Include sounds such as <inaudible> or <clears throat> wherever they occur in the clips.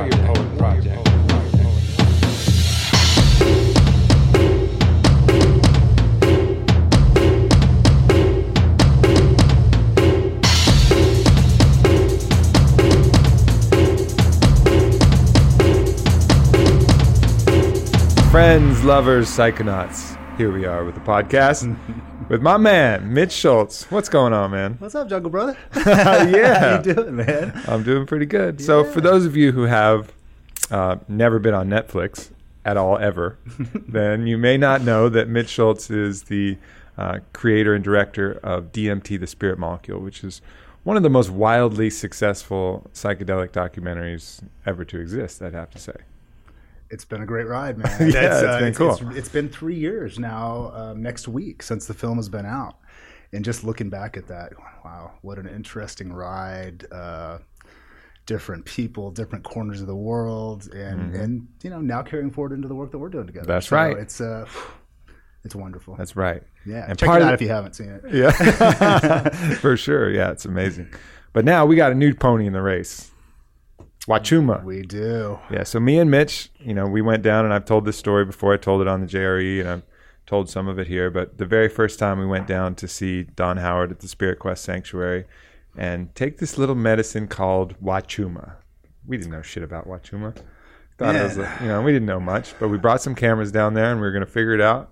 Warrior Warrior Poet Project. Friends, lovers, psychonauts. Here we are with the podcast <laughs> with my man, Mitch Schultz. What's going on, man? What's up, Jungle Brother? yeah. <laughs> <laughs> How you doing, man? I'm doing pretty good. So, for those of you who have uh, never been on Netflix at all, ever, <laughs> then you may not know that Mitch Schultz is the uh, creator and director of DMT, the Spirit Molecule, which is one of the most wildly successful psychedelic documentaries ever to exist, I'd have to say. It's been a great ride, man. <laughs> Yeah, it's been cool. It's, it's been three years now, um, next week, since the film has been out. And just looking back at that, wow, what an interesting ride. Uh, different people, different corners of the world, and, and you know, now carrying forward into the work that we're doing together. Mm-hmm. That's So right. It's, uh, <sighs> it's wonderful. That's right. yeah. and Check part it out the- if you haven't seen it. Yeah, <laughs> <laughs> for sure. Yeah, it's amazing. But now we got a new pony in the race, Wachuma. We do. Yeah, so me and Mitch, you know, we went down, and I've told this story before. I told it on the JRE, and I've told some of it here. But the very first time we went down to see Don Howard at the Spirit Quest Sanctuary, and take this little medicine called Wachuma. We didn't know shit about Wachuma. Thought it was, Yeah. a- you know, we didn't know much, but we brought some cameras down there, and we were going to figure it out.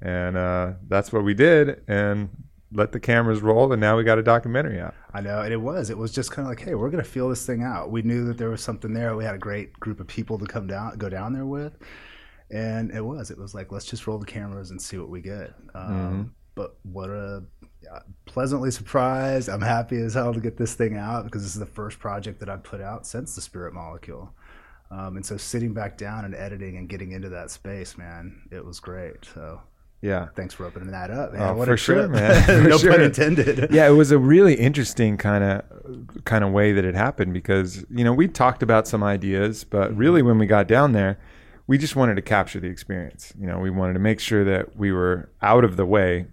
And uh, that's what we did, and let the cameras roll, and now we got a documentary out. I know, and it was. It was just kind of like, hey, we're gonna feel this thing out. We knew that there was something there. We had a great group of people to come down, go down there with, and it was. It was like, let's just roll the cameras and see what we get. Um, But what a pleasantly surprised. I'm happy as hell to get this thing out because this is the first project that I've put out since the Spirit Molecule. Um, and so sitting back down and editing and getting into that space, man, it was great. So Yeah. thanks for opening that up, man. Oh, what for a sure, man. <laughs> No sure. pun intended. yeah, it was a really interesting kind of kind of way that it happened because you know we talked about some ideas, but really when we got down there, we just wanted to capture the experience. You know, we wanted to make sure that we were out of the way.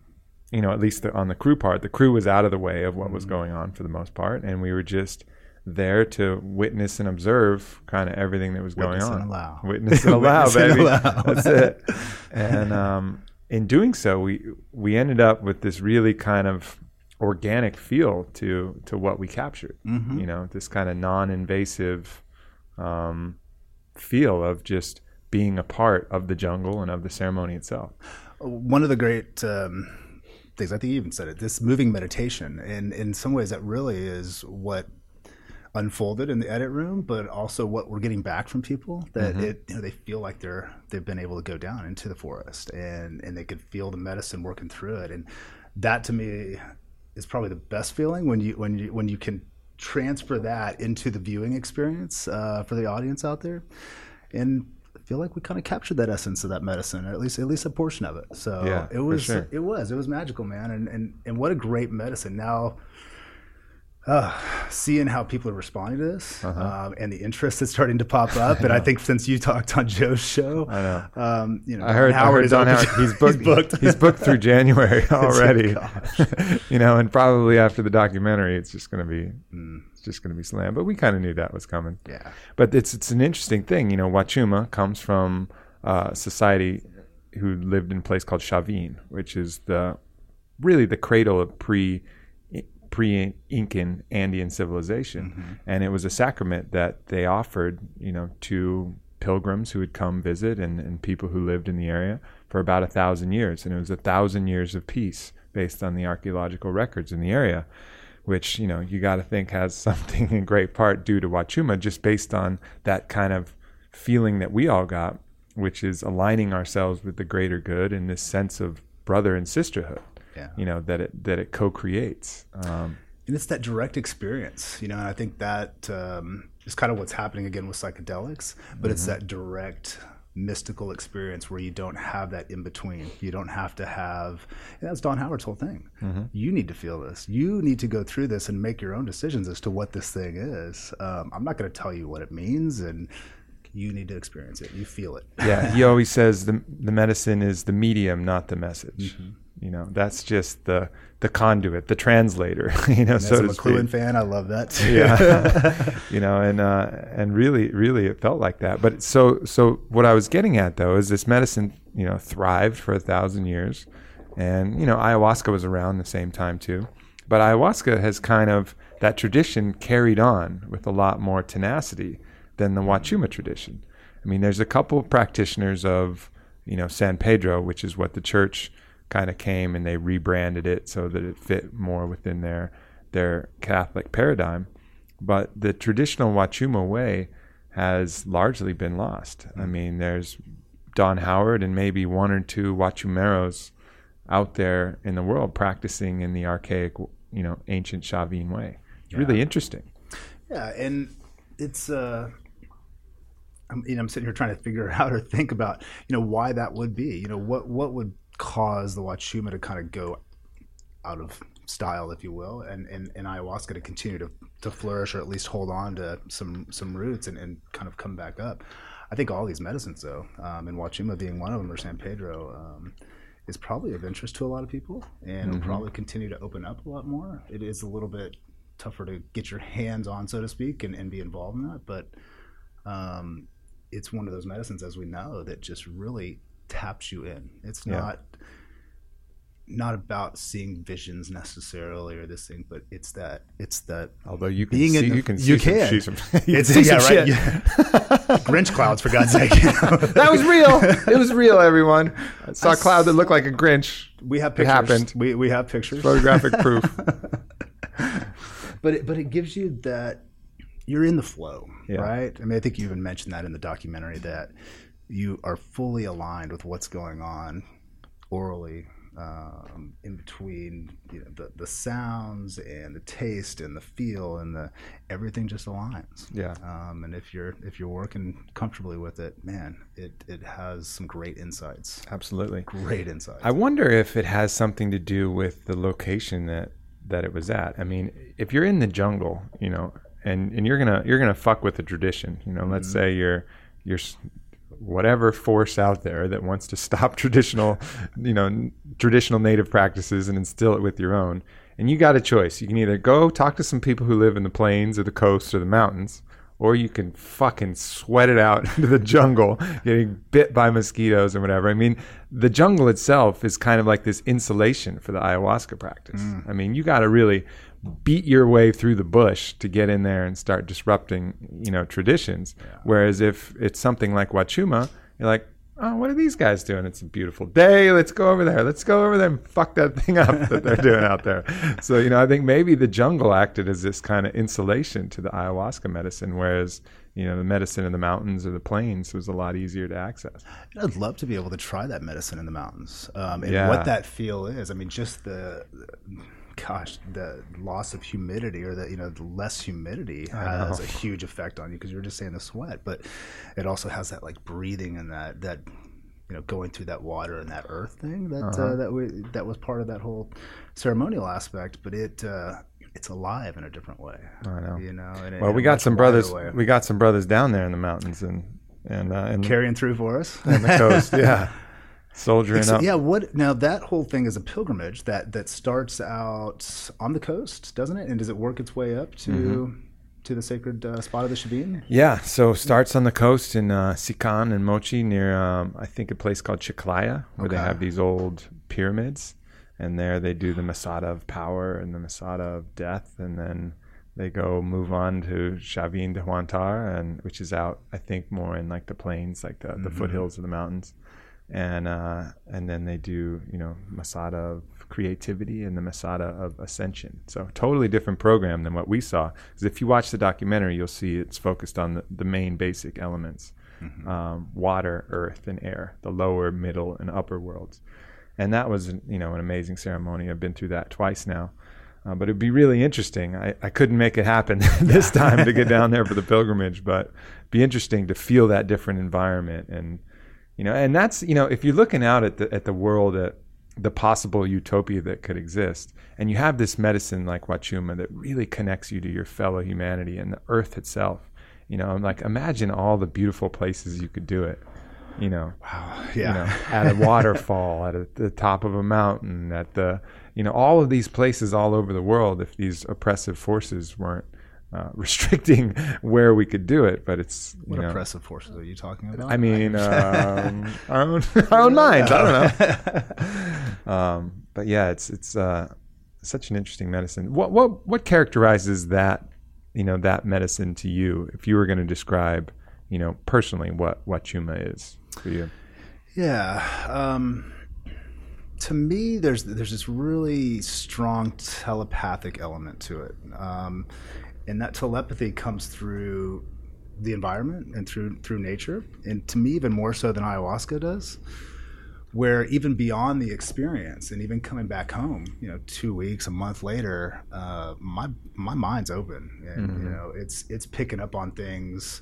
You know, at least the, on the crew part, the crew was out of the way of what was going on for the most part, and we were just there to witness and observe kind of everything that was going Witness on. and allow. Witness <laughs> and allow, Witness and baby. allow. That's it. <laughs> And um, in doing so, we we ended up with this really kind of organic feel to to what we captured. Mm-hmm. You know, this kind of non-invasive um, feel of just being a part of the jungle and of the ceremony itself. one of the great um, things I think you even said it this moving meditation and in some ways that really is what unfolded in the edit room but also what we're getting back from people that it you know they feel like they're they've been able to go down into the forest and and they could feel the medicine working through it and that to me is probably the best feeling when you when you when you can transfer that into the viewing experience uh, for the audience out there and feel like we kind of captured that essence of that medicine, or at least at least a portion of it. So Yeah, it was sure. it was it was magical, man, and and and what a great medicine. Now, uh, seeing how people are responding to this Uh-huh. um, and the interest that's starting to pop <laughs> up, and I think since you talked on Joe's show, I know. um, you know, I heard, Don I heard Don Howard. He's <laughs> booked. he's booked. he's booked through January <laughs> already. you know, and probably after the documentary, it's just going to be Mm. it's just going to be slammed. But we kind of knew that was coming. yeah, But it's it's an interesting thing. You know, Wachuma comes from uh, society who lived in a place called Chavin, which is the really the cradle of pre pre Incan Andean civilization, mm-hmm. and it was a sacrament that they offered, you know, to pilgrims who would come visit and, and people who lived in the area for about a thousand years, and it was a thousand years of peace based on the archaeological records in the area which you know you got to think has <laughs> something in great part due to Wachuma, just based on that kind of feeling that we all got, which is aligning ourselves with the greater good and this sense of brother and sisterhood. Yeah. You know that it that it co-creates. Um, and it's that direct experience, you know. And I think that um, is kind of what's happening again with psychedelics, but it's that direct mystical experience where you don't have that in between. You don't have to have. That's Don Howard's whole thing. You need to feel this. You need to go through this and make your own decisions as to what this thing is. Um, I'm not going to tell you what it means, and you need to experience it. You feel it. yeah, he always says the the medicine is the medium, not the message. You know, that's just the the conduit, the translator. <laughs> You know, As so a to McLuhan speak. fan, I love that. Too. yeah <laughs> <laughs> you know and uh and really really it felt like that but so so what i was getting at though is this medicine you know thrived for a thousand years and you know ayahuasca was around the same time too but ayahuasca has kind of that tradition carried on with a lot more tenacity than the wachuma tradition i mean there's a couple of practitioners of you know san pedro which is what the church kind of came and they rebranded it so that it fit more within their their Catholic paradigm. But the traditional Wachuma way has largely been lost. I mean, there's Don Howard and maybe one or two Wachumeros out there in the world practicing in the archaic, you know, ancient Chavin way. It's really interesting. Yeah, and it's uh I'm, you know, I'm sitting here trying to figure <laughs> out or think about, you know, why that would be. You know, what what would cause the Wachuma to kind of go out of style, if you will, and, and, and ayahuasca to continue to, to flourish or at least hold on to some some roots and, and kind of come back up. I think all these medicines, though, um, and Wachuma being one of them, or San Pedro, um, is probably of interest to a lot of people, and will probably continue to open up a lot more. It is a little bit tougher to get your hands on, so to speak, and, and be involved in that, but um, it's one of those medicines, as we know, that just really taps you in. It's Yeah. not not about seeing visions necessarily or this thing, but it's that it's that Although you can Being in see, the- you can you see some, can. <laughs> <laughs> some, you it's see yeah some right shit. yeah. <laughs> Grinch clouds for God's sake. That was real. It was real, everyone. I saw a cloud that looked like a Grinch. we have pictures. It happened. We we have pictures. Photographic proof. but it, but it gives you that you're in the flow, Yeah. right? I mean, I think you even mentioned that in the documentary that you are fully aligned with what's going on orally um, in between you know, the the sounds and the taste and the feel and the everything just aligns. Yeah. Um, and if you're if you're working comfortably with it, man, it it has some great insights. Absolutely. Great insights. I wonder if it has something to do with the location that that it was at. I mean, if you're in the jungle, you know, and, and you're gonna you're gonna fuck with the tradition. You know, let's say you're you're whatever force out there that wants to <laughs> stop traditional, you know, traditional native practices and instill it with your own. And you got a choice. You can either go talk to some people who live in the plains or the coast or the mountains, or you can fucking sweat it out <laughs> into the jungle, getting bit by mosquitoes or whatever. I mean, the jungle itself is kind of like this insulation for the ayahuasca practice. Mm. I mean, you got to really beat your way through the bush to get in there and start disrupting, you know, traditions. Whereas if it's something like Wachuma, you're like, oh, what are these guys doing? It's a beautiful day. Let's go over there. Let's go over there and fuck that thing up that they're <laughs> doing out there. So, you know, I think maybe the jungle acted as this kind of insulation to the ayahuasca medicine, whereas, you know, the medicine in the mountains or the plains was a lot easier to access. I'd love to be able to try that medicine in the mountains um, and Yeah. what that feel is. I mean, just the, gosh, the loss of humidity or the you know the less humidity has a huge effect on you because you're just saying the sweat, but it also has that like breathing and that that you know going through that water and that earth thing that Uh-huh. uh, that we that was part of that whole ceremonial aspect. But it uh, it's alive in a different way. I know. You know, Well, we got some brothers. way. We got some brothers down there in the mountains and and uh, and, carrying through for us. <laughs> and the coast. Yeah, <laughs> soldiering So, up. yeah, what now? That whole thing is a pilgrimage that that starts out on the coast, doesn't it? And does it work its way up to Mm-hmm. to the sacred uh, spot of the Chavin? Yeah, so starts on the coast in uh, Sican and Moche near, um, I think, a place called Chiclayo, where they have these old pyramids. And there they do the Masada of power and the Masada of death. And then they go move on to Chavin de Huantar, and which is out, I think, more in like the plains, like the, the foothills of the mountains. And uh, and then they do, you know, Masada of creativity and the Masada of ascension. So totally different program than what we saw. Because if you watch the documentary, you'll see it's focused on the, the main basic elements: um, water, earth, and air, the lower, middle, and upper worlds. And that was, you know, an amazing ceremony. I've been through that twice now. Uh, but it'd be really interesting. I, I couldn't make it happen <laughs> this time to get down <laughs> there for the pilgrimage, but it'd be interesting to feel that different environment and you know and that's you know if you're looking out at the at the world at the possible utopia that could exist and you have this medicine like wachuma that really connects you to your fellow humanity and the earth itself you know i'm like imagine all the beautiful places you could do it you know Yeah. you know, at a waterfall, at a, the top of a mountain, at the, you know, all of these places all over the world. If these oppressive forces weren't uh, <laughs> restricting where we could do it, but it's, you What know, oppressive forces are you talking about? I mean, <laughs> um, our own <laughs> our own minds. I don't know. um, but yeah, it's it's uh, such an interesting medicine. What what what characterizes that you know that medicine to you? If you were going to describe, you know, personally, what what chuma is for you? Yeah. Um, to me, there's there's this really strong telepathic element to it, um, and that telepathy comes through the environment and through through nature, and to me, even more so than ayahuasca does. Where even beyond the experience, and even coming back home, you know, two weeks, a month later, uh, my my mind's open, and you know, it's it's picking up on things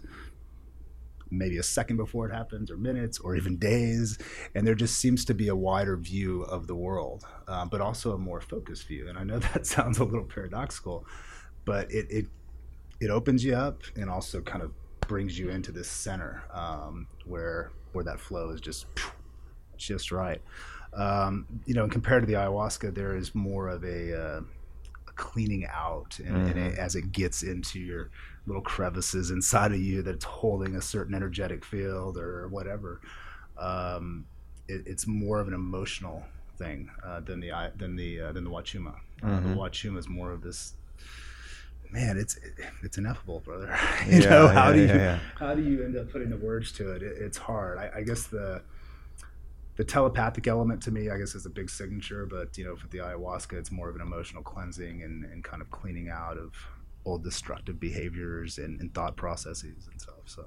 maybe a second before it happens, or minutes, or even days. And there just seems to be a wider view of the world, um, but also a more focused view. And I know <laughs> that sounds a little paradoxical, but it it, it opens you up and also kind of brings you into this center um, where where that flow is just just right. Um, you know, and compared to the ayahuasca, there is more of a, uh, a cleaning out, and, and it, as it gets into your little crevices inside of you that's holding a certain energetic field or whatever. Um, it, it's more of an emotional thing uh, than the than the uh, than the wachuma. Uh, the wachuma is more of this. Man, it's it's ineffable, brother. <laughs> you Yeah, know yeah, how do you yeah, yeah. how do you end up putting the words to it? it it's hard. I, I guess the the telepathic element to me, I guess, is a big signature. But you know, for the ayahuasca, it's more of an emotional cleansing and, and kind of cleaning out of old destructive behaviors and, and thought processes and stuff. So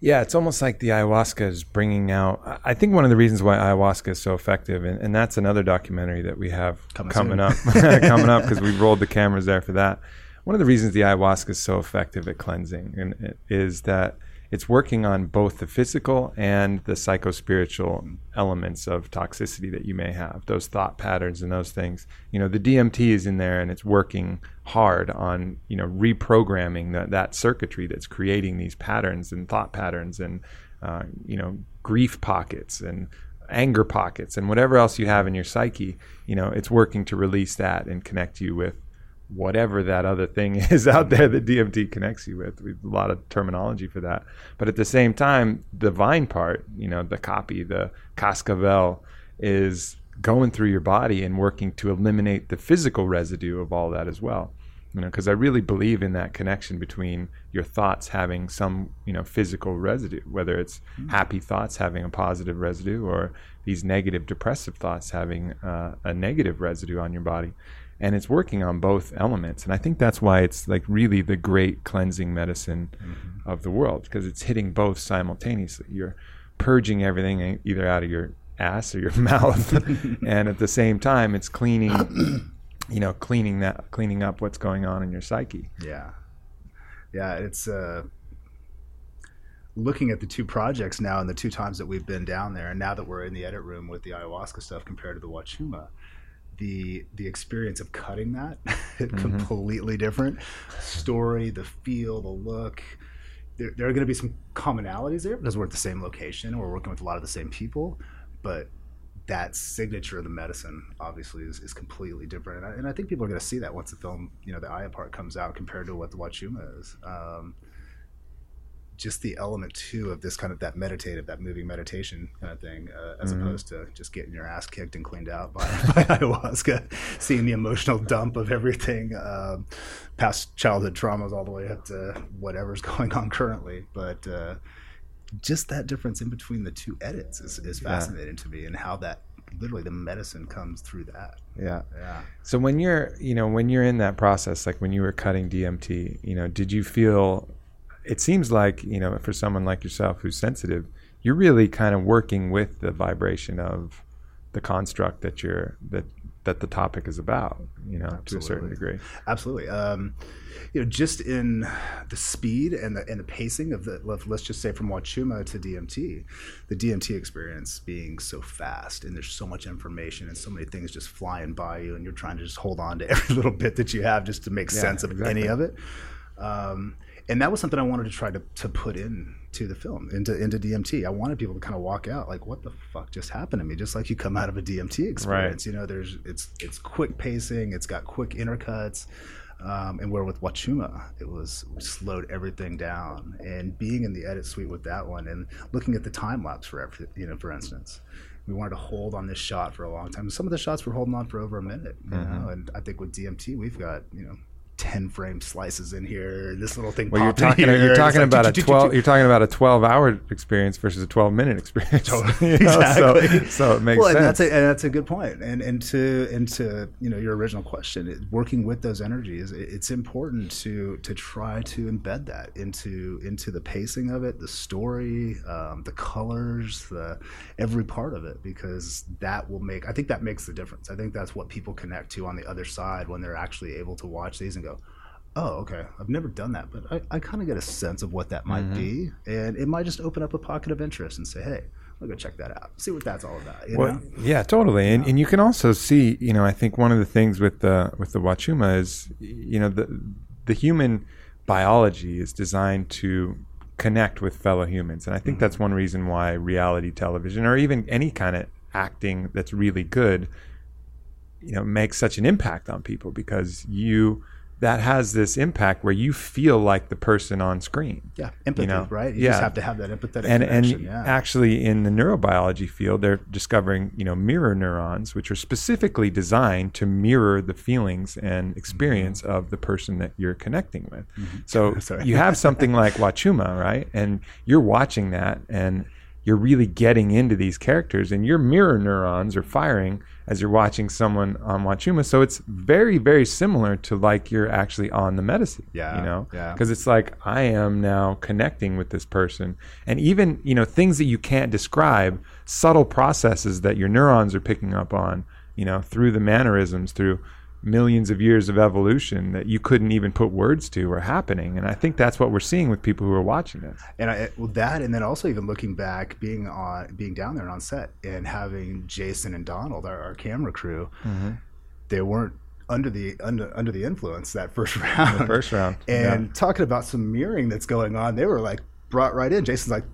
Yeah, it's almost like the ayahuasca is bringing out. I- think one of the reasons why ayahuasca is so effective, and, and that's another documentary that we have Coming coming up, <laughs> coming up because we rolled the cameras there for that. One of the reasons the ayahuasca is so effective at cleansing and is that it's working on both the physical and the psycho-spiritual elements of toxicity that you may have, those thought patterns and those things. You know, the DMT is in there and it's working hard on, you know, reprogramming that, that circuitry that's creating these patterns and thought patterns and, uh, you know, grief pockets and anger pockets and whatever else you have in your psyche, you know, it's working to release that and connect you with whatever that other thing <laughs> is out there that DMT connects you with. We've a lot of terminology for that. But at the same time, the vine part, you know, the caapi, the cascavel is going through your body and working to eliminate the physical residue of all that as well. You know, because I really believe in that connection between your thoughts having some, you know, physical residue, whether it's happy thoughts having a positive residue or these negative depressive thoughts having uh, a negative residue on your body and it's working on both elements. And i think that's why it's like really the great cleansing medicine of the world because it's hitting both simultaneously. You're purging everything either out of your ass or your <laughs> mouth. <laughs> And at the same time it's cleaning <clears throat> you know cleaning that cleaning up what's going on in your psyche. Yeah, yeah, it's uh, looking at the two projects now and the two times that we've been down there, and now that we're in the edit room with the ayahuasca stuff compared to the wachuma. The, the experience of cutting that <laughs> completely different story the feel the look there, there are going to be some commonalities there because we're at the same location. We're working with a lot of the same people, but that signature of the medicine obviously is, is completely different, and I, and I think people are going to see that once the film, you know, the Aya part comes out compared to what the Wachuma is. Um, just the element too of this kind of that meditative, that moving meditation kind of thing, uh, as opposed to just getting your ass kicked and cleaned out by, <laughs> by ayahuasca, seeing the emotional dump of everything, um, past childhood traumas all the way up to whatever's <laughs> going on currently. But uh, just that difference in between the two edits is, is fascinating to me, and how that literally the medicine comes through that. Yeah. Yeah. So when you're, you know, when you're in that process, like when you were cutting DMT, you know, did you feel? It seems like you know, for someone like yourself who's sensitive, you're really kind of working with the vibration of the construct that you're that that the topic is about. You know, to a certain degree. Absolutely. Um, you know, just in the speed and the and the pacing of the of- let's just say from Wachuma to DMT, the DMT experience being so fast and there's so much information and so many things just flying by you and you're trying to just hold on to <laughs> every little bit that you have just to make sense of any of it. Um, and that was something I wanted to try to, to put in to the film into into DMT. I wanted people to kind of walk out like, what the fuck just happened to me? Just like you come out of a DMT experience. You know, there's it's it's quick pacing, it's got quick intercuts. Um, and where with Wachuma, it was we slowed everything down. And being in the edit suite with that one, and looking at the time lapse for every, you know, for instance, we wanted to hold on this shot for a long time. Some of the shots were holding on for over a minute, you know. And I think with DMT, we've got you know. 10 frame slices in here this little thing Well, you're talking you're talking like about a twelve you're talking about a twelve hour experience versus a twelve minute experience. Totally. <laughs> You know, exactly. So, so it makes well, sense. And that's, a, and that's a good point. And and to and to you know your original question, it, working with those energies, it, it's important to to try to embed that into into the pacing of it, the story, um, the colors, the every part of it, because that will make. I think that makes the difference. I think that's what people connect to on the other side when they're actually able to watch these and. Oh, okay. I've never done that, but I, I kind of get a sense of what that might mm-hmm. be, and it might just open up a pocket of interest and say, "Hey, I'll go check that out. See what that's all about." You Well, know? yeah, totally. And and you can also see, you know, I think one of the things with the with the Wachuma is, you know, the the human biology is designed to connect with fellow humans, and I think that's mm-hmm. one reason why reality television or even any kind of acting that's really good, you know, makes such an impact on people because you that has this impact where you feel like the person on screen. Yeah, empathy, know, right? You yeah. just have to have that empathetic and and yeah. actually in the neurobiology field they're discovering you know mirror neurons which are specifically designed to mirror the feelings and experience of the person that you're connecting with so Mm-hmm. <laughs> Sorry. you have something like wachuma right and you're watching that and you're really getting into these characters and your mirror neurons are firing as you're watching someone on wachuma. So it's very very similar to like you're actually on the medicine Yeah, you know? yeah. because it's like I am now connecting with this person, and even you know things that you can't describe, subtle processes that your neurons are picking up on, you know, through the mannerisms, through millions of years of evolution that you couldn't even put words to are happening, and I think that's what we're seeing with people who are watching this. and I, well, that, and then also even looking back, being on, being down there and on set, and having Jason and Donald, our, our camera crew, Mm-hmm. they weren't under the under under the influence that first <laughs> round. first round, and talking about some mirroring that's going on, they were like brought right in. Jason's like.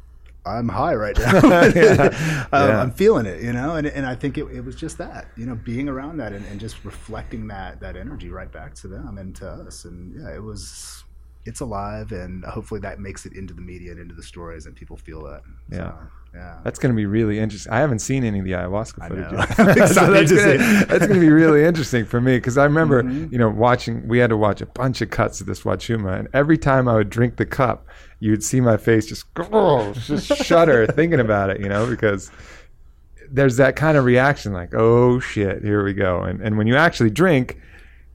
I'm high right <laughs> now. <laughs> Um, Yeah. I'm feeling it, you know, and, and I think it, it was just that, you know, being around that and, and just reflecting that that energy right back to them and to us, and yeah, it was, it's alive, and hopefully that makes it into the media and into the stories, and people feel that. Yeah. So, yeah. That's going to be really interesting. I haven't seen any of the ayahuasca footage yet. <laughs> <laughs> So that's going to be really interesting for me because I remember, <laughs> Mm-hmm. you know, watching. We had to watch a bunch of cuts of this Wachuma, and every time I would drink the cup, you'd see my face just oh, just shudder thinking about it, you know, because there's that kind of reaction like, oh shit, here we go. And and when you actually drink,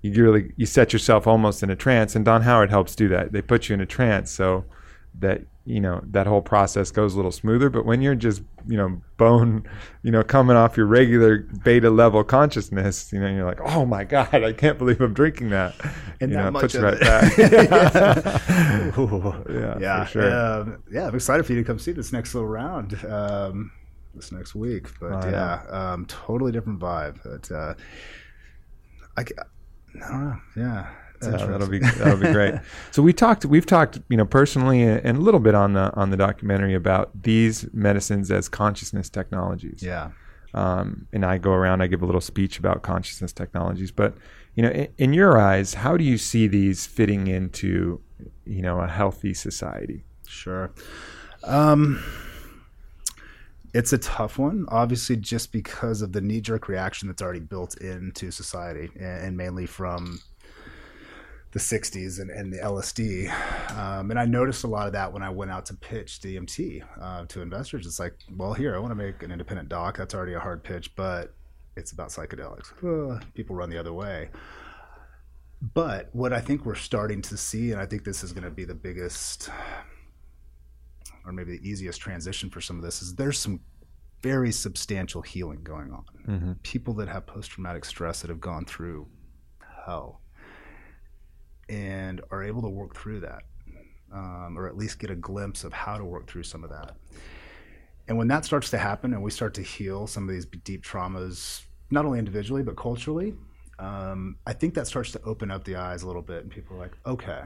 you really you set yourself almost in a trance. And Don Howard helps do that. They put you in a trance so that you know that whole process goes a little smoother. But when you're just you know bone, you know coming off your regular beta level consciousness, you know you're like, oh my god, I can't believe I'm drinking that. And you that know, much puts you of right back. <laughs> Yeah, <laughs> yeah, for sure. Um, yeah, I'm excited for you to come see this next little round um, this next week. But Oh, yeah, um, totally different vibe. But uh, I, I don't know. Yeah, it's that'll be <laughs> that'll be great. So we talked, we've talked, you know, personally and a little bit on the on the documentary about these medicines as consciousness technologies. yeah. Um, and I go around, I give a little speech about consciousness technologies. But you know, in, in your eyes, how do you see these fitting into you know a healthy society? Sure. Um, it's a tough one, obviously, just because of the knee jerk reaction that's already built into society, and, mainly from the 60s and, and the LSD. Um, and I noticed a lot of that when I went out to pitch DMT uh, to investors. It's like, well, here, I want to make an independent doc. That's already a hard pitch, but it's about psychedelics. People run the other way. But what I think we're starting to see, and I think this is going to be the biggest or maybe the easiest transition for some of this is there's some very substantial healing going on. Mm-hmm. People that have post traumatic stress that have gone through hell and are able to work through that, um, or at least get a glimpse of how to work through some of that. And when that starts to happen and we start to heal some of these deep traumas, not only individually, but culturally, um, I think that starts to open up the eyes a little bit. And people are like, okay,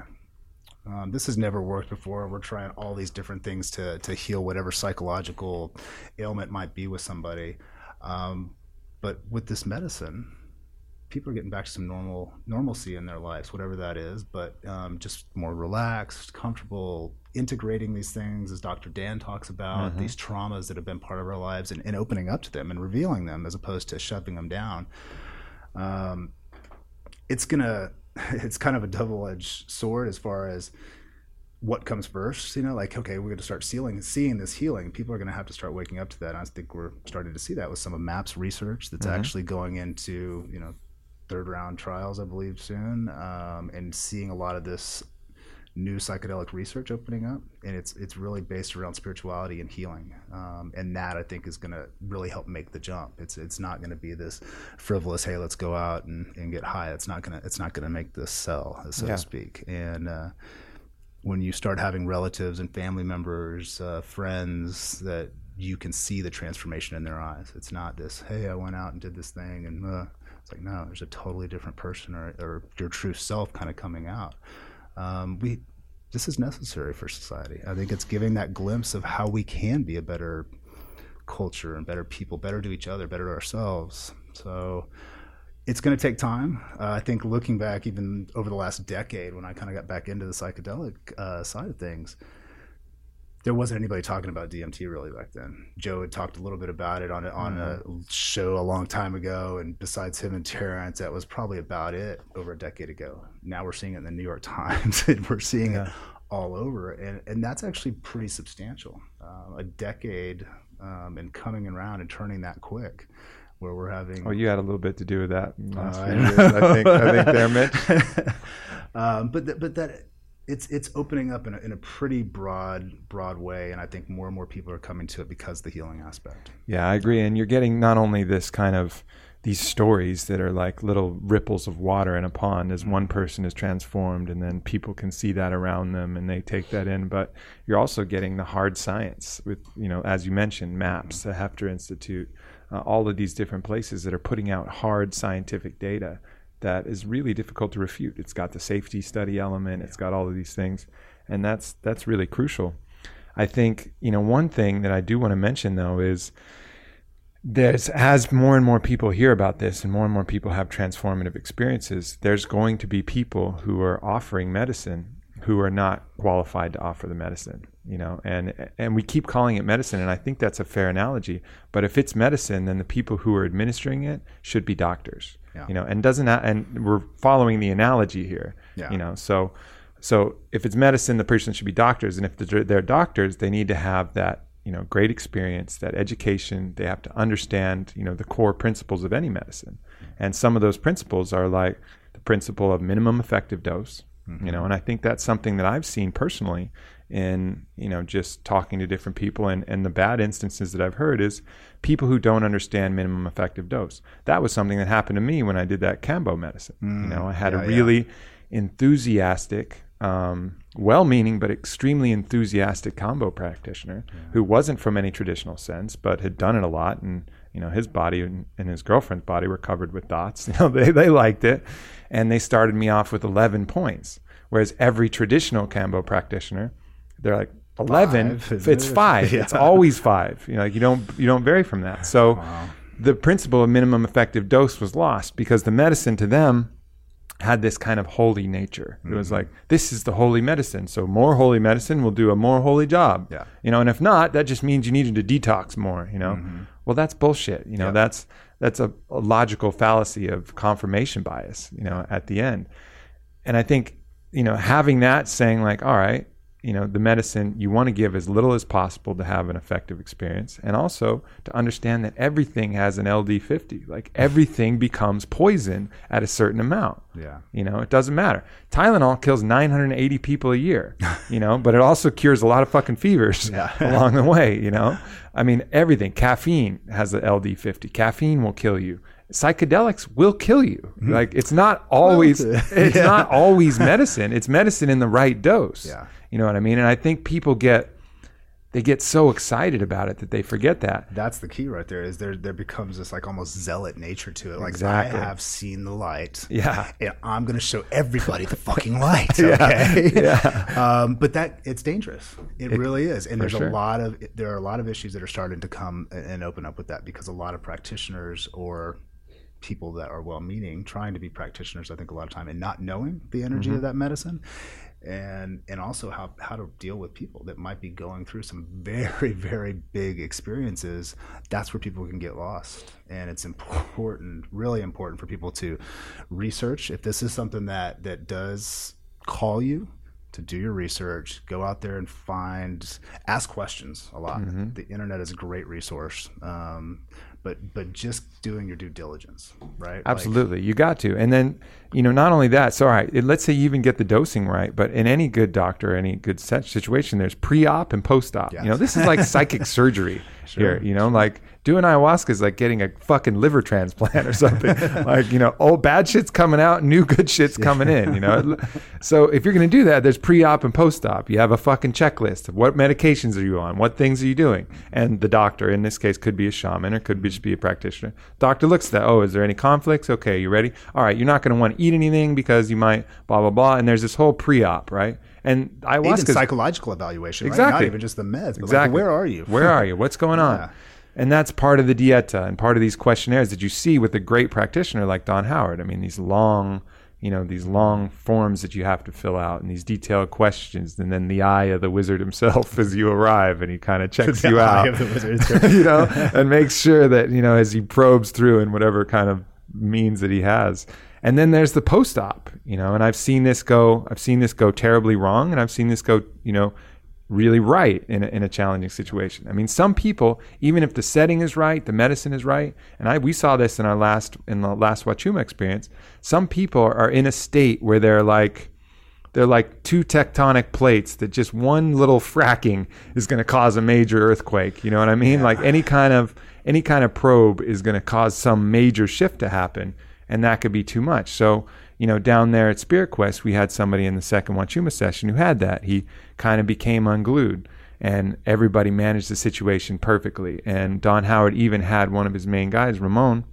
um, this has never worked before. We're trying all these different things to to heal whatever psychological ailment might be with somebody. Um, but with this medicine, people are getting back to some normal normalcy in their lives, whatever that is. But um, just more relaxed, comfortable, integrating these things, as Dr. Dan talks about, these traumas that have been part of our lives, and, and opening up to them and revealing them, as opposed to shoving them down. Um, it's gonna <laughs> it's kind of a double-edged sword as far as what comes first you know like okay we're going to start sealing, seeing this healing. People are going to have to start waking up to that. And i think we're starting to see that with some of MAPS research that's actually going into you know third round trials i believe soon um, and seeing a lot of this new psychedelic research opening up and it's it's really based around spirituality and healing. Um, and that i think is going to really help make the jump. It's it's not going to be this frivolous hey let's go out and, and get high. It's not going to it's not going to make this sell so Yeah. to speak. And uh, when you start having relatives and family members uh, friends that you can see the transformation in their eyes. It's not this hey i went out and did this thing and uh, it's like no there's a totally different person or, or your true self kind of coming out um, we this is necessary for society. I think it's giving that glimpse of how we can be a better culture and better people, better to each other, better to ourselves. So it's going to take time. Uh, I think looking back, even over the last decade, when I kind of got back into the psychedelic uh, side of things, there wasn't anybody talking about DMT really back then. Joe had talked a little bit about it on a, on a show a long time ago, and besides him and Terence, that was probably about it over a decade ago. Now we're seeing it in the New York <laughs> Times, and we're seeing it all over, and and that's actually pretty substantial. Uh, a decade um, and coming around and turning that quick, where we're having. Oh, you had a little bit to do with that last I years, I think. I think there, Mitch. <laughs> um, but th- but that it's it's opening up in a, in a pretty broad broad way, and I think more and more people are coming to it because the healing aspect. Yeah, I agree. And you're getting not only this kind of these stories that are like little ripples of water in a pond as one person is transformed and then people can see that around them and they take that in but you're also getting the hard science with you know as you mentioned MAPS the Heffter institute uh, all of these different places that are putting out hard scientific data that is really difficult to refute. It's got the safety study element it's got all of these things and that's that's really crucial. I think you know one thing that i do want to mention though is there's as more and more people hear about this and more and more people have transformative experiences there's going to be people who are offering medicine who are not qualified to offer the medicine you know? And and we keep calling it medicine and i think that's a fair analogy but if it's medicine then the people who are administering it should be doctors Yeah. you know and doesn't that, and we're following the analogy here Yeah. you know so so if it's medicine the person should be doctors and if they're, they're doctors they need to have that you know great experience that education they have to understand you know the core principles of any medicine and some of those principles are like the principle of minimum effective dose you mm-hmm. know and i think that's something that i've seen personally in you know just talking to different people and and the bad instances that i've heard is people who don't understand minimum effective dose that was something that happened to me when i did that kambo medicine you know i had Yeah, a yeah. really enthusiastic, um, well meaning, but extremely enthusiastic kambo practitioner who wasn't from any traditional sense, but had done it a lot. And, you know, his body and, and his girlfriend's body were covered with dots. <laughs> You know, they, they liked it. And they started me off with 11 points. Whereas every traditional kambo practitioner, they're like, 11 Five, it's it? <laughs> five Yeah. it's always five you know like you don't you don't vary from that so the principle of minimum effective dose was lost because the medicine to them had this kind of holy nature. It Mm-hmm. was like, this is the holy medicine. So more holy medicine will do a more holy job. Yeah. You know, and if not, that just means you needed to detox more, you know? Mm-hmm. Well, that's bullshit. You know, that's, that's a, a logical fallacy of confirmation bias, you know, at the end. And I think, you know, having that saying like, all right, you know, the medicine you want to give as little as possible to have an effective experience. And also to understand that everything has an LD50. Like everything becomes poison at a certain amount. Yeah. You know, it doesn't matter. Tylenol kills 980 people a year, you know, but it also cures a lot of fucking fevers <laughs> along the way, you know? I mean, everything. Caffeine has an LD50. Caffeine will kill you. Psychedelics will kill you. Hmm. Like it's not always <laughs> it's not always medicine. It's medicine in the right dose. Yeah. You know what I mean? And I think people get they get so excited about it that they forget that. That's the key right there. Is there there becomes this like almost zealot nature to it. Like Exactly. I have seen the light. Yeah. and I'm going to show everybody the fucking light. <laughs> Okay. <laughs> yeah. Um, but that it's dangerous. It, really is. And there's sure. a lot of there are a lot of issues that are starting to come and and open up with that because a lot of practitioners or people that are well-meaning trying to be practitioners i think a lot of time and not knowing the energy Mm-hmm. of that medicine and and also how how to deal with people that might be going through some very <laughs> very big experiences that's where people can get lost. And it's important really important for people to research. If this is something that that does call you to do your research go out there and find ask questions a lot. Mm-hmm. the internet is a great resource. Um, but but just doing your due diligence right Like, Absolutely, you got to. And then, you know, not only that. So, all right, let's say you even get the dosing right, but in any good doctor, any good situation, there's pre-op and post-op. You know, this is like psychic <laughs> surgery here. You know, like doing ayahuasca is like getting a fucking liver transplant or something. <laughs> like, you know, old bad shit's coming out, new good shit's coming in. You know, <laughs> so if you're gonna do that, there's pre-op and post-op. You have a fucking checklist of what medications are you on, what things are you doing, and the doctor, in this case, could be a shaman or could be just be a practitioner. Doctor looks at that. Oh, is there any conflicts? Okay, you ready? All right, you're not going to want to eat anything because you might blah blah blah. And there's this whole pre-op, right? And even ayahuasca, psychological evaluation right? Exactly. not even just the meds but exactly. like, where are you Where are <laughs> you? What's going on? Yeah. And that's part of the dieta and part of these questionnaires that you see with a great practitioner like Don Howard. I mean, these long, you know, these long forms that you have to fill out and these detailed questions, and then the eye of the wizard himself <laughs> as you arrive, and he kind <laughs> of checks you out, of the wizard. <laughs> you know, and makes sure that you know as he probes through in whatever kind of means that he has. And then there's the post-op, you know, and I've seen this go, I've seen this go terribly wrong, and I've seen this go, you know, really right in a, in a challenging situation. I mean, some people, even if the setting is right, the medicine is right, and I we saw this in our last in the last Wachuma experience. Some people are in a state where they're like they're like two tectonic plates that just one little <laughs> fracking is going to cause a major earthquake. You know what I mean? Like any kind of any kind of probe is going to cause some major shift to happen, and that could be too much. So you know, down there at Spirit Quest, we had somebody in the second Wachuma session who had that. He kind of became unglued, and everybody managed the situation perfectly. And Don Howard even had one of his main guys, Ramon,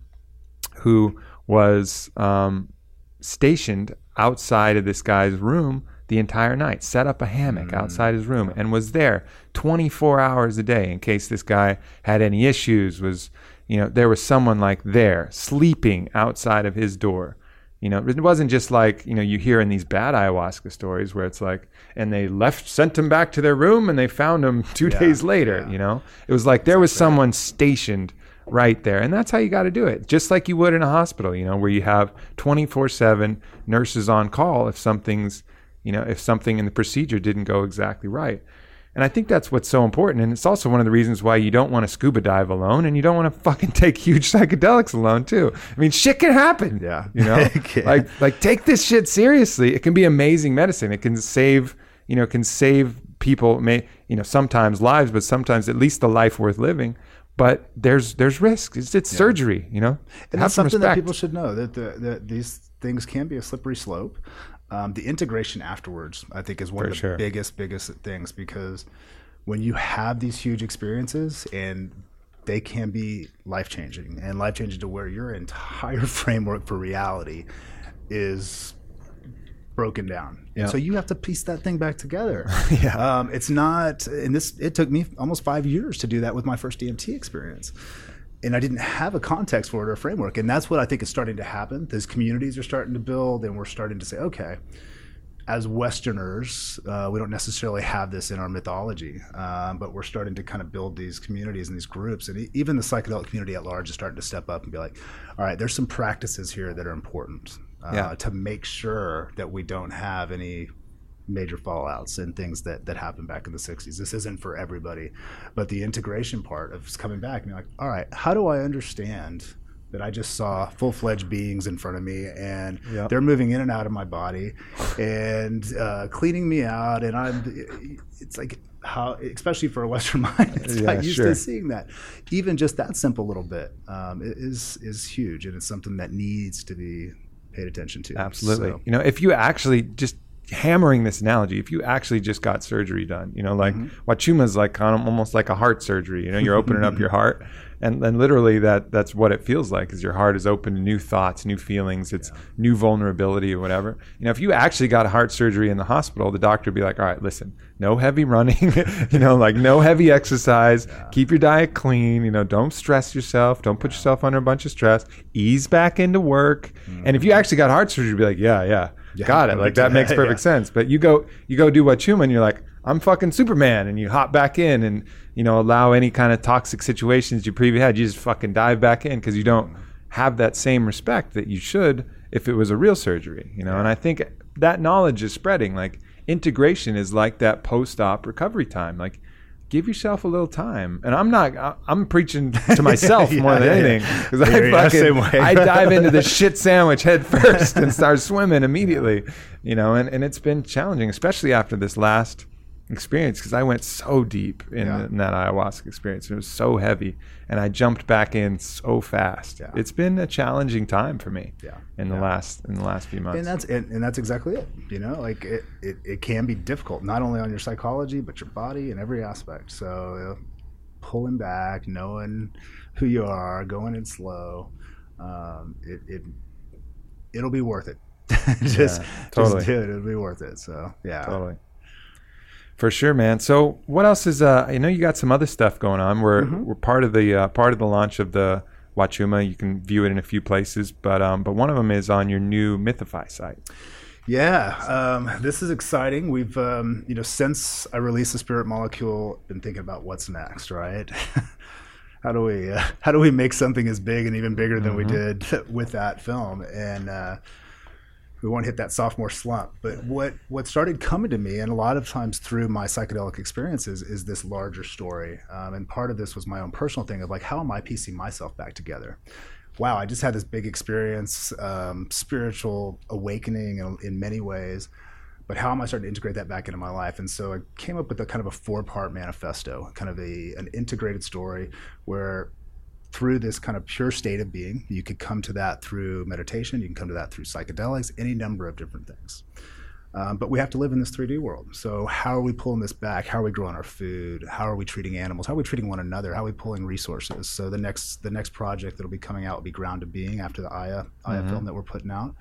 who was um, stationed outside of this guy's room the entire night, set up a hammock outside his room, and was there 24 hours a day in case this guy had any issues. Was you know there was someone like there sleeping outside of his door. You know, it wasn't just like you know you hear in these bad ayahuasca stories where it's like, and they left, sent him back to their room, and they found him <laughs> two days later. You know, it was like there was someone stationed right there, and that's how you got to do it, just like you would in a hospital. You know, where you have twenty four seven nurses on call if something's, you know, if something in the procedure didn't go exactly right. And I think that's what's so important. And it's also one of the reasons why you don't want to scuba dive alone and you don't want to <laughs> fucking take huge psychedelics alone too. I mean, shit can happen. Yeah. You know? <laughs> Like like take this shit seriously. It can be amazing medicine. It can save, you know, can save people may, you know, sometimes lives, but sometimes at least the life worth living. But there's there's risks. It's, it's surgery, you know. And some something that people should know that the, that these things can be a slippery slope. Um, the integration afterwards, I think, is one For of the sure. biggest, biggest things because when you have these huge experiences and they can be life changing and life changing to where your entire <laughs> framework for reality is broken down. Yeah. So you have to piece that thing back together. <laughs> yeah. Um, it's not, and this, it took me almost five years to do that with my first DMT experience. And I didn't have a context for it or a framework. And that's what I think is starting to happen. Those communities are starting to build, and we're starting to say, okay, as Westerners, uh, we don't necessarily have this in our mythology, um, but we're starting to kind of build these communities and these groups. And even the psychedelic community at large is starting to step up and be like, all right, there's some practices here that are important uh, Yeah. to make sure that we don't have any major fallouts and things that, that happened back in the 60s. This isn't for everybody. But the integration part of coming back and like, all right, how do I understand that I just saw full fledged beings in front of me and Yep. they're moving in and out of my body and uh, cleaning me out? And I'm, it's like, how, especially for a Western <laughs> mind, it's Yeah, not used sure. to seeing that. Even just that simple little bit um, is is huge, and it's something that needs to be paid attention to. Absolutely. So- You know, if you actually just hammering this analogy, if you actually just got surgery done, you know, like Mm-hmm. Wachuma is like kind of almost like a heart surgery. You know, you're opening up <laughs> your heart, and and literally that that's what it feels like. Is your heart is open to new thoughts, new feelings, it's new vulnerability or whatever. You know, if you actually got a heart surgery in the hospital, the doctor would be like, all right, listen, no heavy running, <laughs> you know, like no heavy exercise, keep your diet clean, you know, don't stress yourself, don't put yourself under a bunch of stress, ease back into work. And if you actually got heart surgery, you'd be like, yeah, yeah. Got it. Like gonna that makes <laughs> that, perfect yeah. sense. But you go you go do Wachuma and you're like, I'm fucking Superman and you hop back in and you know allow any kind of toxic situations you previously had, you just fucking dive back in because you don't have that same respect that you should if it was a real surgery, you know. And I think that knowledge is spreading. Like integration is like that post-op recovery time. Like give yourself a little time. And I'm not I- I'm preaching <laughs> to myself <laughs> more Yeah, than yeah, yeah. anything because yeah, I fucking, I dive into the <laughs> shit sandwich head first and start swimming immediately, you know, and, and it's been challenging, especially after this last experience because I went so deep in, Yeah. in that ayahuasca experience. It was so heavy and I jumped back in so fast. Yeah. It's been a challenging time for me Yeah. in the last in the last few months. and that's and, and that's exactly it you know like it, it, it can be difficult not only on your psychology but your body and every aspect so pulling back knowing who you are going in slow um, it, it it'll be worth it <laughs> just, totally. just do it it'll be worth it so yeah Totally. For sure, man. So, what else is? Uh, I know you got some other stuff going on. We're Mm-hmm. we're part of the uh, part of the launch of the Wachuma. You can view it in a few places, but um, but one of them is on your new Mythaphi site. Yeah, um, this is exciting. We've, um, you know, since I released the Spirit Molecule, been thinking about what's next, right? <laughs> how do we, uh, <laughs> how do we make something as big and even bigger than we did <laughs> with that film? And uh, we won't hit that sophomore slump. But what what started coming to me, and a lot of times through my psychedelic experiences, is this larger story. Um, and part of this was my own personal thing of like, how am I piecing myself back together? wow, I just had this big experience, um, spiritual awakening in, in many ways. But how am I starting to integrate that back into my life? And so I came up with a kind of a four part manifesto, kind of a, an integrated story where through this kind of pure state of being, you could come to that through meditation, you can come to that through psychedelics, any number of different things. Um, but we have to live in this 3D world. So how are we pulling this back? How are we growing our food? How are we treating animals? How are we treating one another? How are we pulling resources? So the next the next project that'll be coming out will be Ground to Being after the Aya Aya film that we're putting out.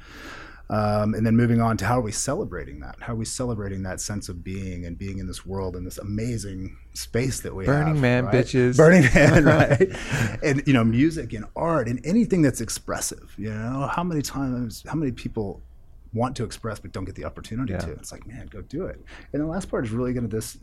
Um, and then moving on to how are we celebrating that? How are we celebrating that sense of being and being in this world and this amazing space that we have? Burning have? Man, right? bitches. Burning <laughs> Man, right? and you know, music and art and anything that's expressive. You know, how many times, how many people want to express but don't get the opportunity Yeah. to? It's like, man, go do it. And the last part is really going to this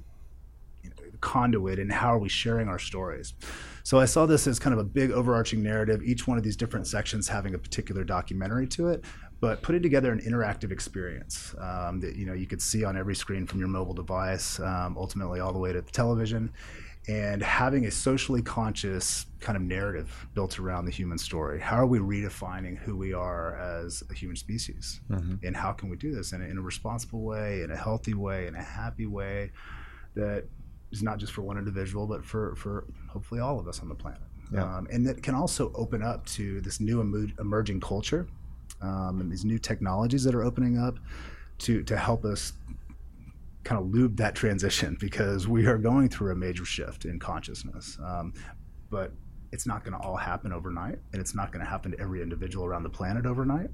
conduit and how are we sharing our stories. So I saw this as kind of a big overarching narrative, each one of these different sections having a particular documentary to it, but putting together an interactive experience um, that you know you could see on every screen from your mobile device, um, ultimately all the way to the television, and having a socially conscious kind of narrative built around the human story. How are we redefining who we are as a human species, and how can we do this in a, in a responsible way, in a healthy way, in a happy way that is not just for one individual, but for, for hopefully all of us on the planet. Yeah. Um, and that can also open up to this new emo- emerging culture um, and these new technologies that are opening up to, to help us kind of lube that transition <laughs> because we are going through a major shift in consciousness. Um, but it's not going to all happen overnight, and it's not going to happen to every individual around the planet overnight.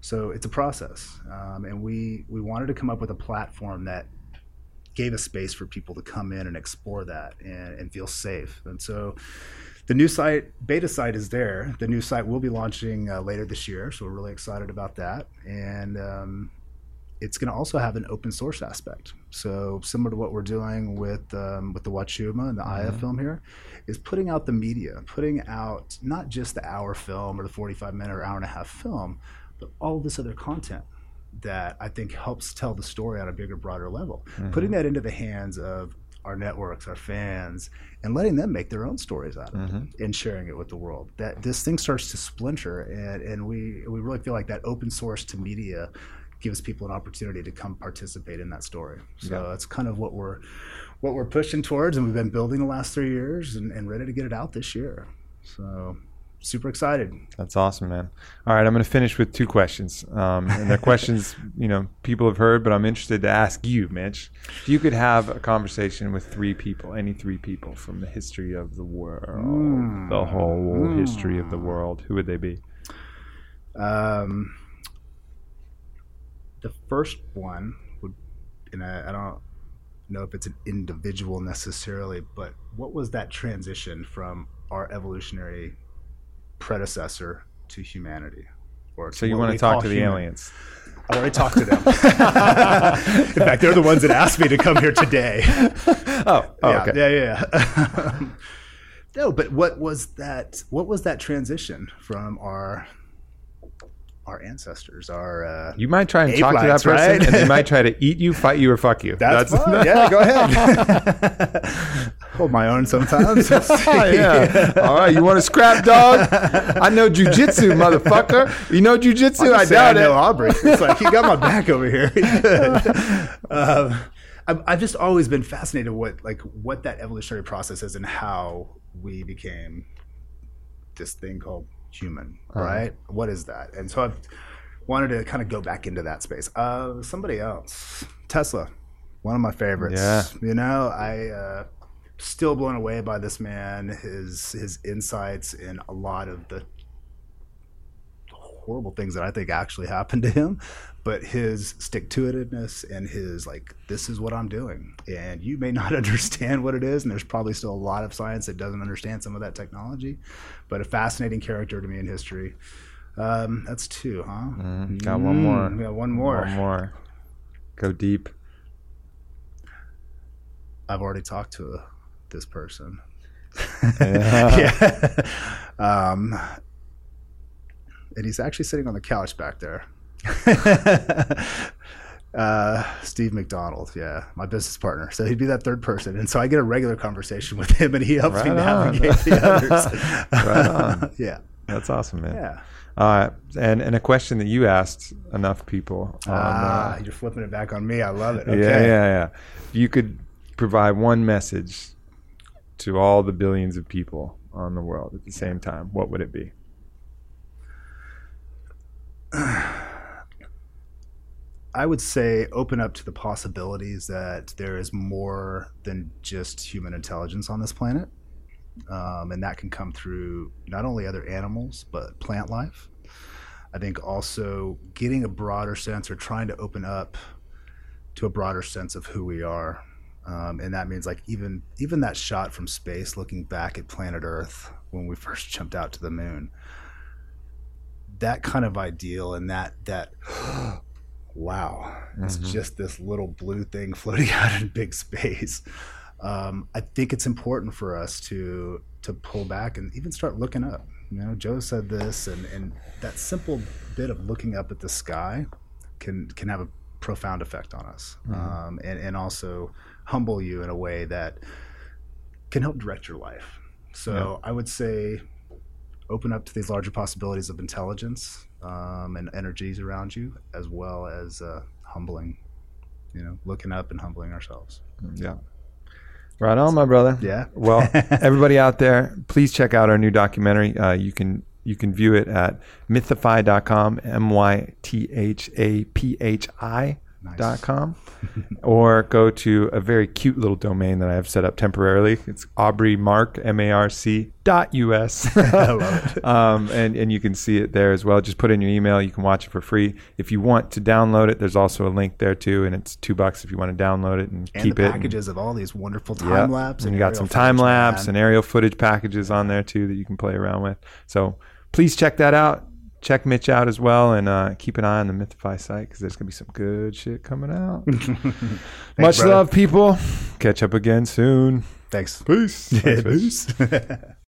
So it's a process, um, and we we wanted to come up with a platform that gave a space for people to come in and explore that and, and feel safe. And so the new site, beta site is there. The new site will be launching uh, later this year, so we're really excited about that. And um, it's going to also have an open source aspect. So similar to what we're doing with um, with the Wachuma and the Aya film here, is putting out the media, putting out not just the hour film or the 45 minute or hour and a half film, but all this other content that I think helps tell the story on a bigger, broader level. Mm-hmm. Putting that into the hands of our networks, our fans, and letting them make their own stories out of it mm-hmm. and sharing it with the world. That this thing starts to splinter, and, and we we really feel like that open source to media gives people an opportunity to come participate in that story. So that's kind of what we're what we're pushing towards, and we've been building the last three years, and, and ready to get it out this year. So super excited. That's awesome, man. All right, I'm going to finish with two questions. Um, and they're questions <laughs> you know people have heard, but I'm interested to ask you, Mitch. If you could have a conversation with three people, any three people from the history of the world, the whole history of the world, who would they be? Um, the first one would, and I, I don't know if it's an individual necessarily, but what was that transition from our evolutionary predecessor to humanity? Or So you want to talk to the human? aliens? I already talked to them. <laughs> <laughs> In fact, they're the ones that asked me to come here today. <laughs> Oh, oh yeah, okay. yeah, yeah. no, but what was that? What was that transition from our our ancestors? are. uh, You might try and talk to that person, right? and they might <laughs> try to eat you, fight you, or fuck you. That's, fine. <laughs> yeah, go ahead. <laughs> Hold my own sometimes. Yeah. All right. You want to scrap, dog? I know jujitsu, motherfucker. You know jujitsu? I say doubt I know it. Aubrey. It's like he got my back over here. Um, I've, I've just always been fascinated what like what that evolutionary process is and how we became this thing called human, Uh-huh. right? What is that? And so I've wanted to kind of go back into that space. Uh, somebody else, Tesla, one of my favorites. Yeah. You know, I. Uh, Still blown away by this man, his his insights in a lot of the horrible things that I think actually happened to him, but his stick to itiveness and his like, this is what I'm doing. And you may <laughs> not understand what it is, and there's probably still a lot of science that doesn't understand some of that technology, but a fascinating character to me in history. Um, that's two, huh? Mhm. Got one more. Mm, got one more. One more. Go deep. I've already talked to uh, this person. Yeah. <laughs> yeah. Um, and he's actually sitting on the couch back there. <laughs> uh, Steve McDonald, yeah, my business partner. So he'd be that third person, and so I get a regular conversation with him, and he helps me <laughs> Right on. navigate the others. Right on. yeah, That's awesome, man. yeah. Uh, and and a question that you asked enough people. On, Ah, uh, you're flipping it back on me. I love it. yeah, yeah, yeah. If you could provide one message to all the billions of people on the world at the same time, what would it be? <sighs> <sighs> I would say open up to the possibilities that there is more than just human intelligence on this planet. Um, and that can come through not only other animals, but plant life. I think also getting a broader sense or trying to open up to a broader sense of who we are. Um, and that means like even even that shot from space looking back at planet Earth when we <laughs> first jumped out to the moon. That kind of ideal and that that <gasps> wow, it's just this little blue thing <laughs> floating out in big space. Um, I think it's important for us to to pull back and even start looking up. You know, Joe said this, and and that simple bit of looking up at the sky can can have a profound effect on us, um, and and also humble you in a way that can help direct your life. So I would say open up to these larger possibilities of intelligence um, and energies around you, as well as uh, humbling, you know, looking up and humbling ourselves. Yeah. Right on, my brother. Yeah. Well, <laughs> everybody out there, please check out our new documentary. Uh, you can you can view it at mythaphi.com, M Y T H A P H I dot com <laughs> or go to a very cute little domain that I have set up temporarily. It's Aubrey Marc M A R C dot US. <laughs> I love it. <laughs> um, and and you can see it there as well. Just put in your email. You can watch it for free. If you want to download it, there's also a link there too, and it's two bucks if you want to download it and, And keep the it. and- packages of all these wonderful yeah. time lapse. And you got some time lapse and aerial footage packages on there too that you can play around with. So please check that out. Check Mitch out as well, and uh, keep an eye on the Mythaphi site because there's gonna be some good shit coming out. <laughs> Much brother. love, people. Catch up again soon. Thanks. Peace. <laughs> Yeah. Peace. <laughs>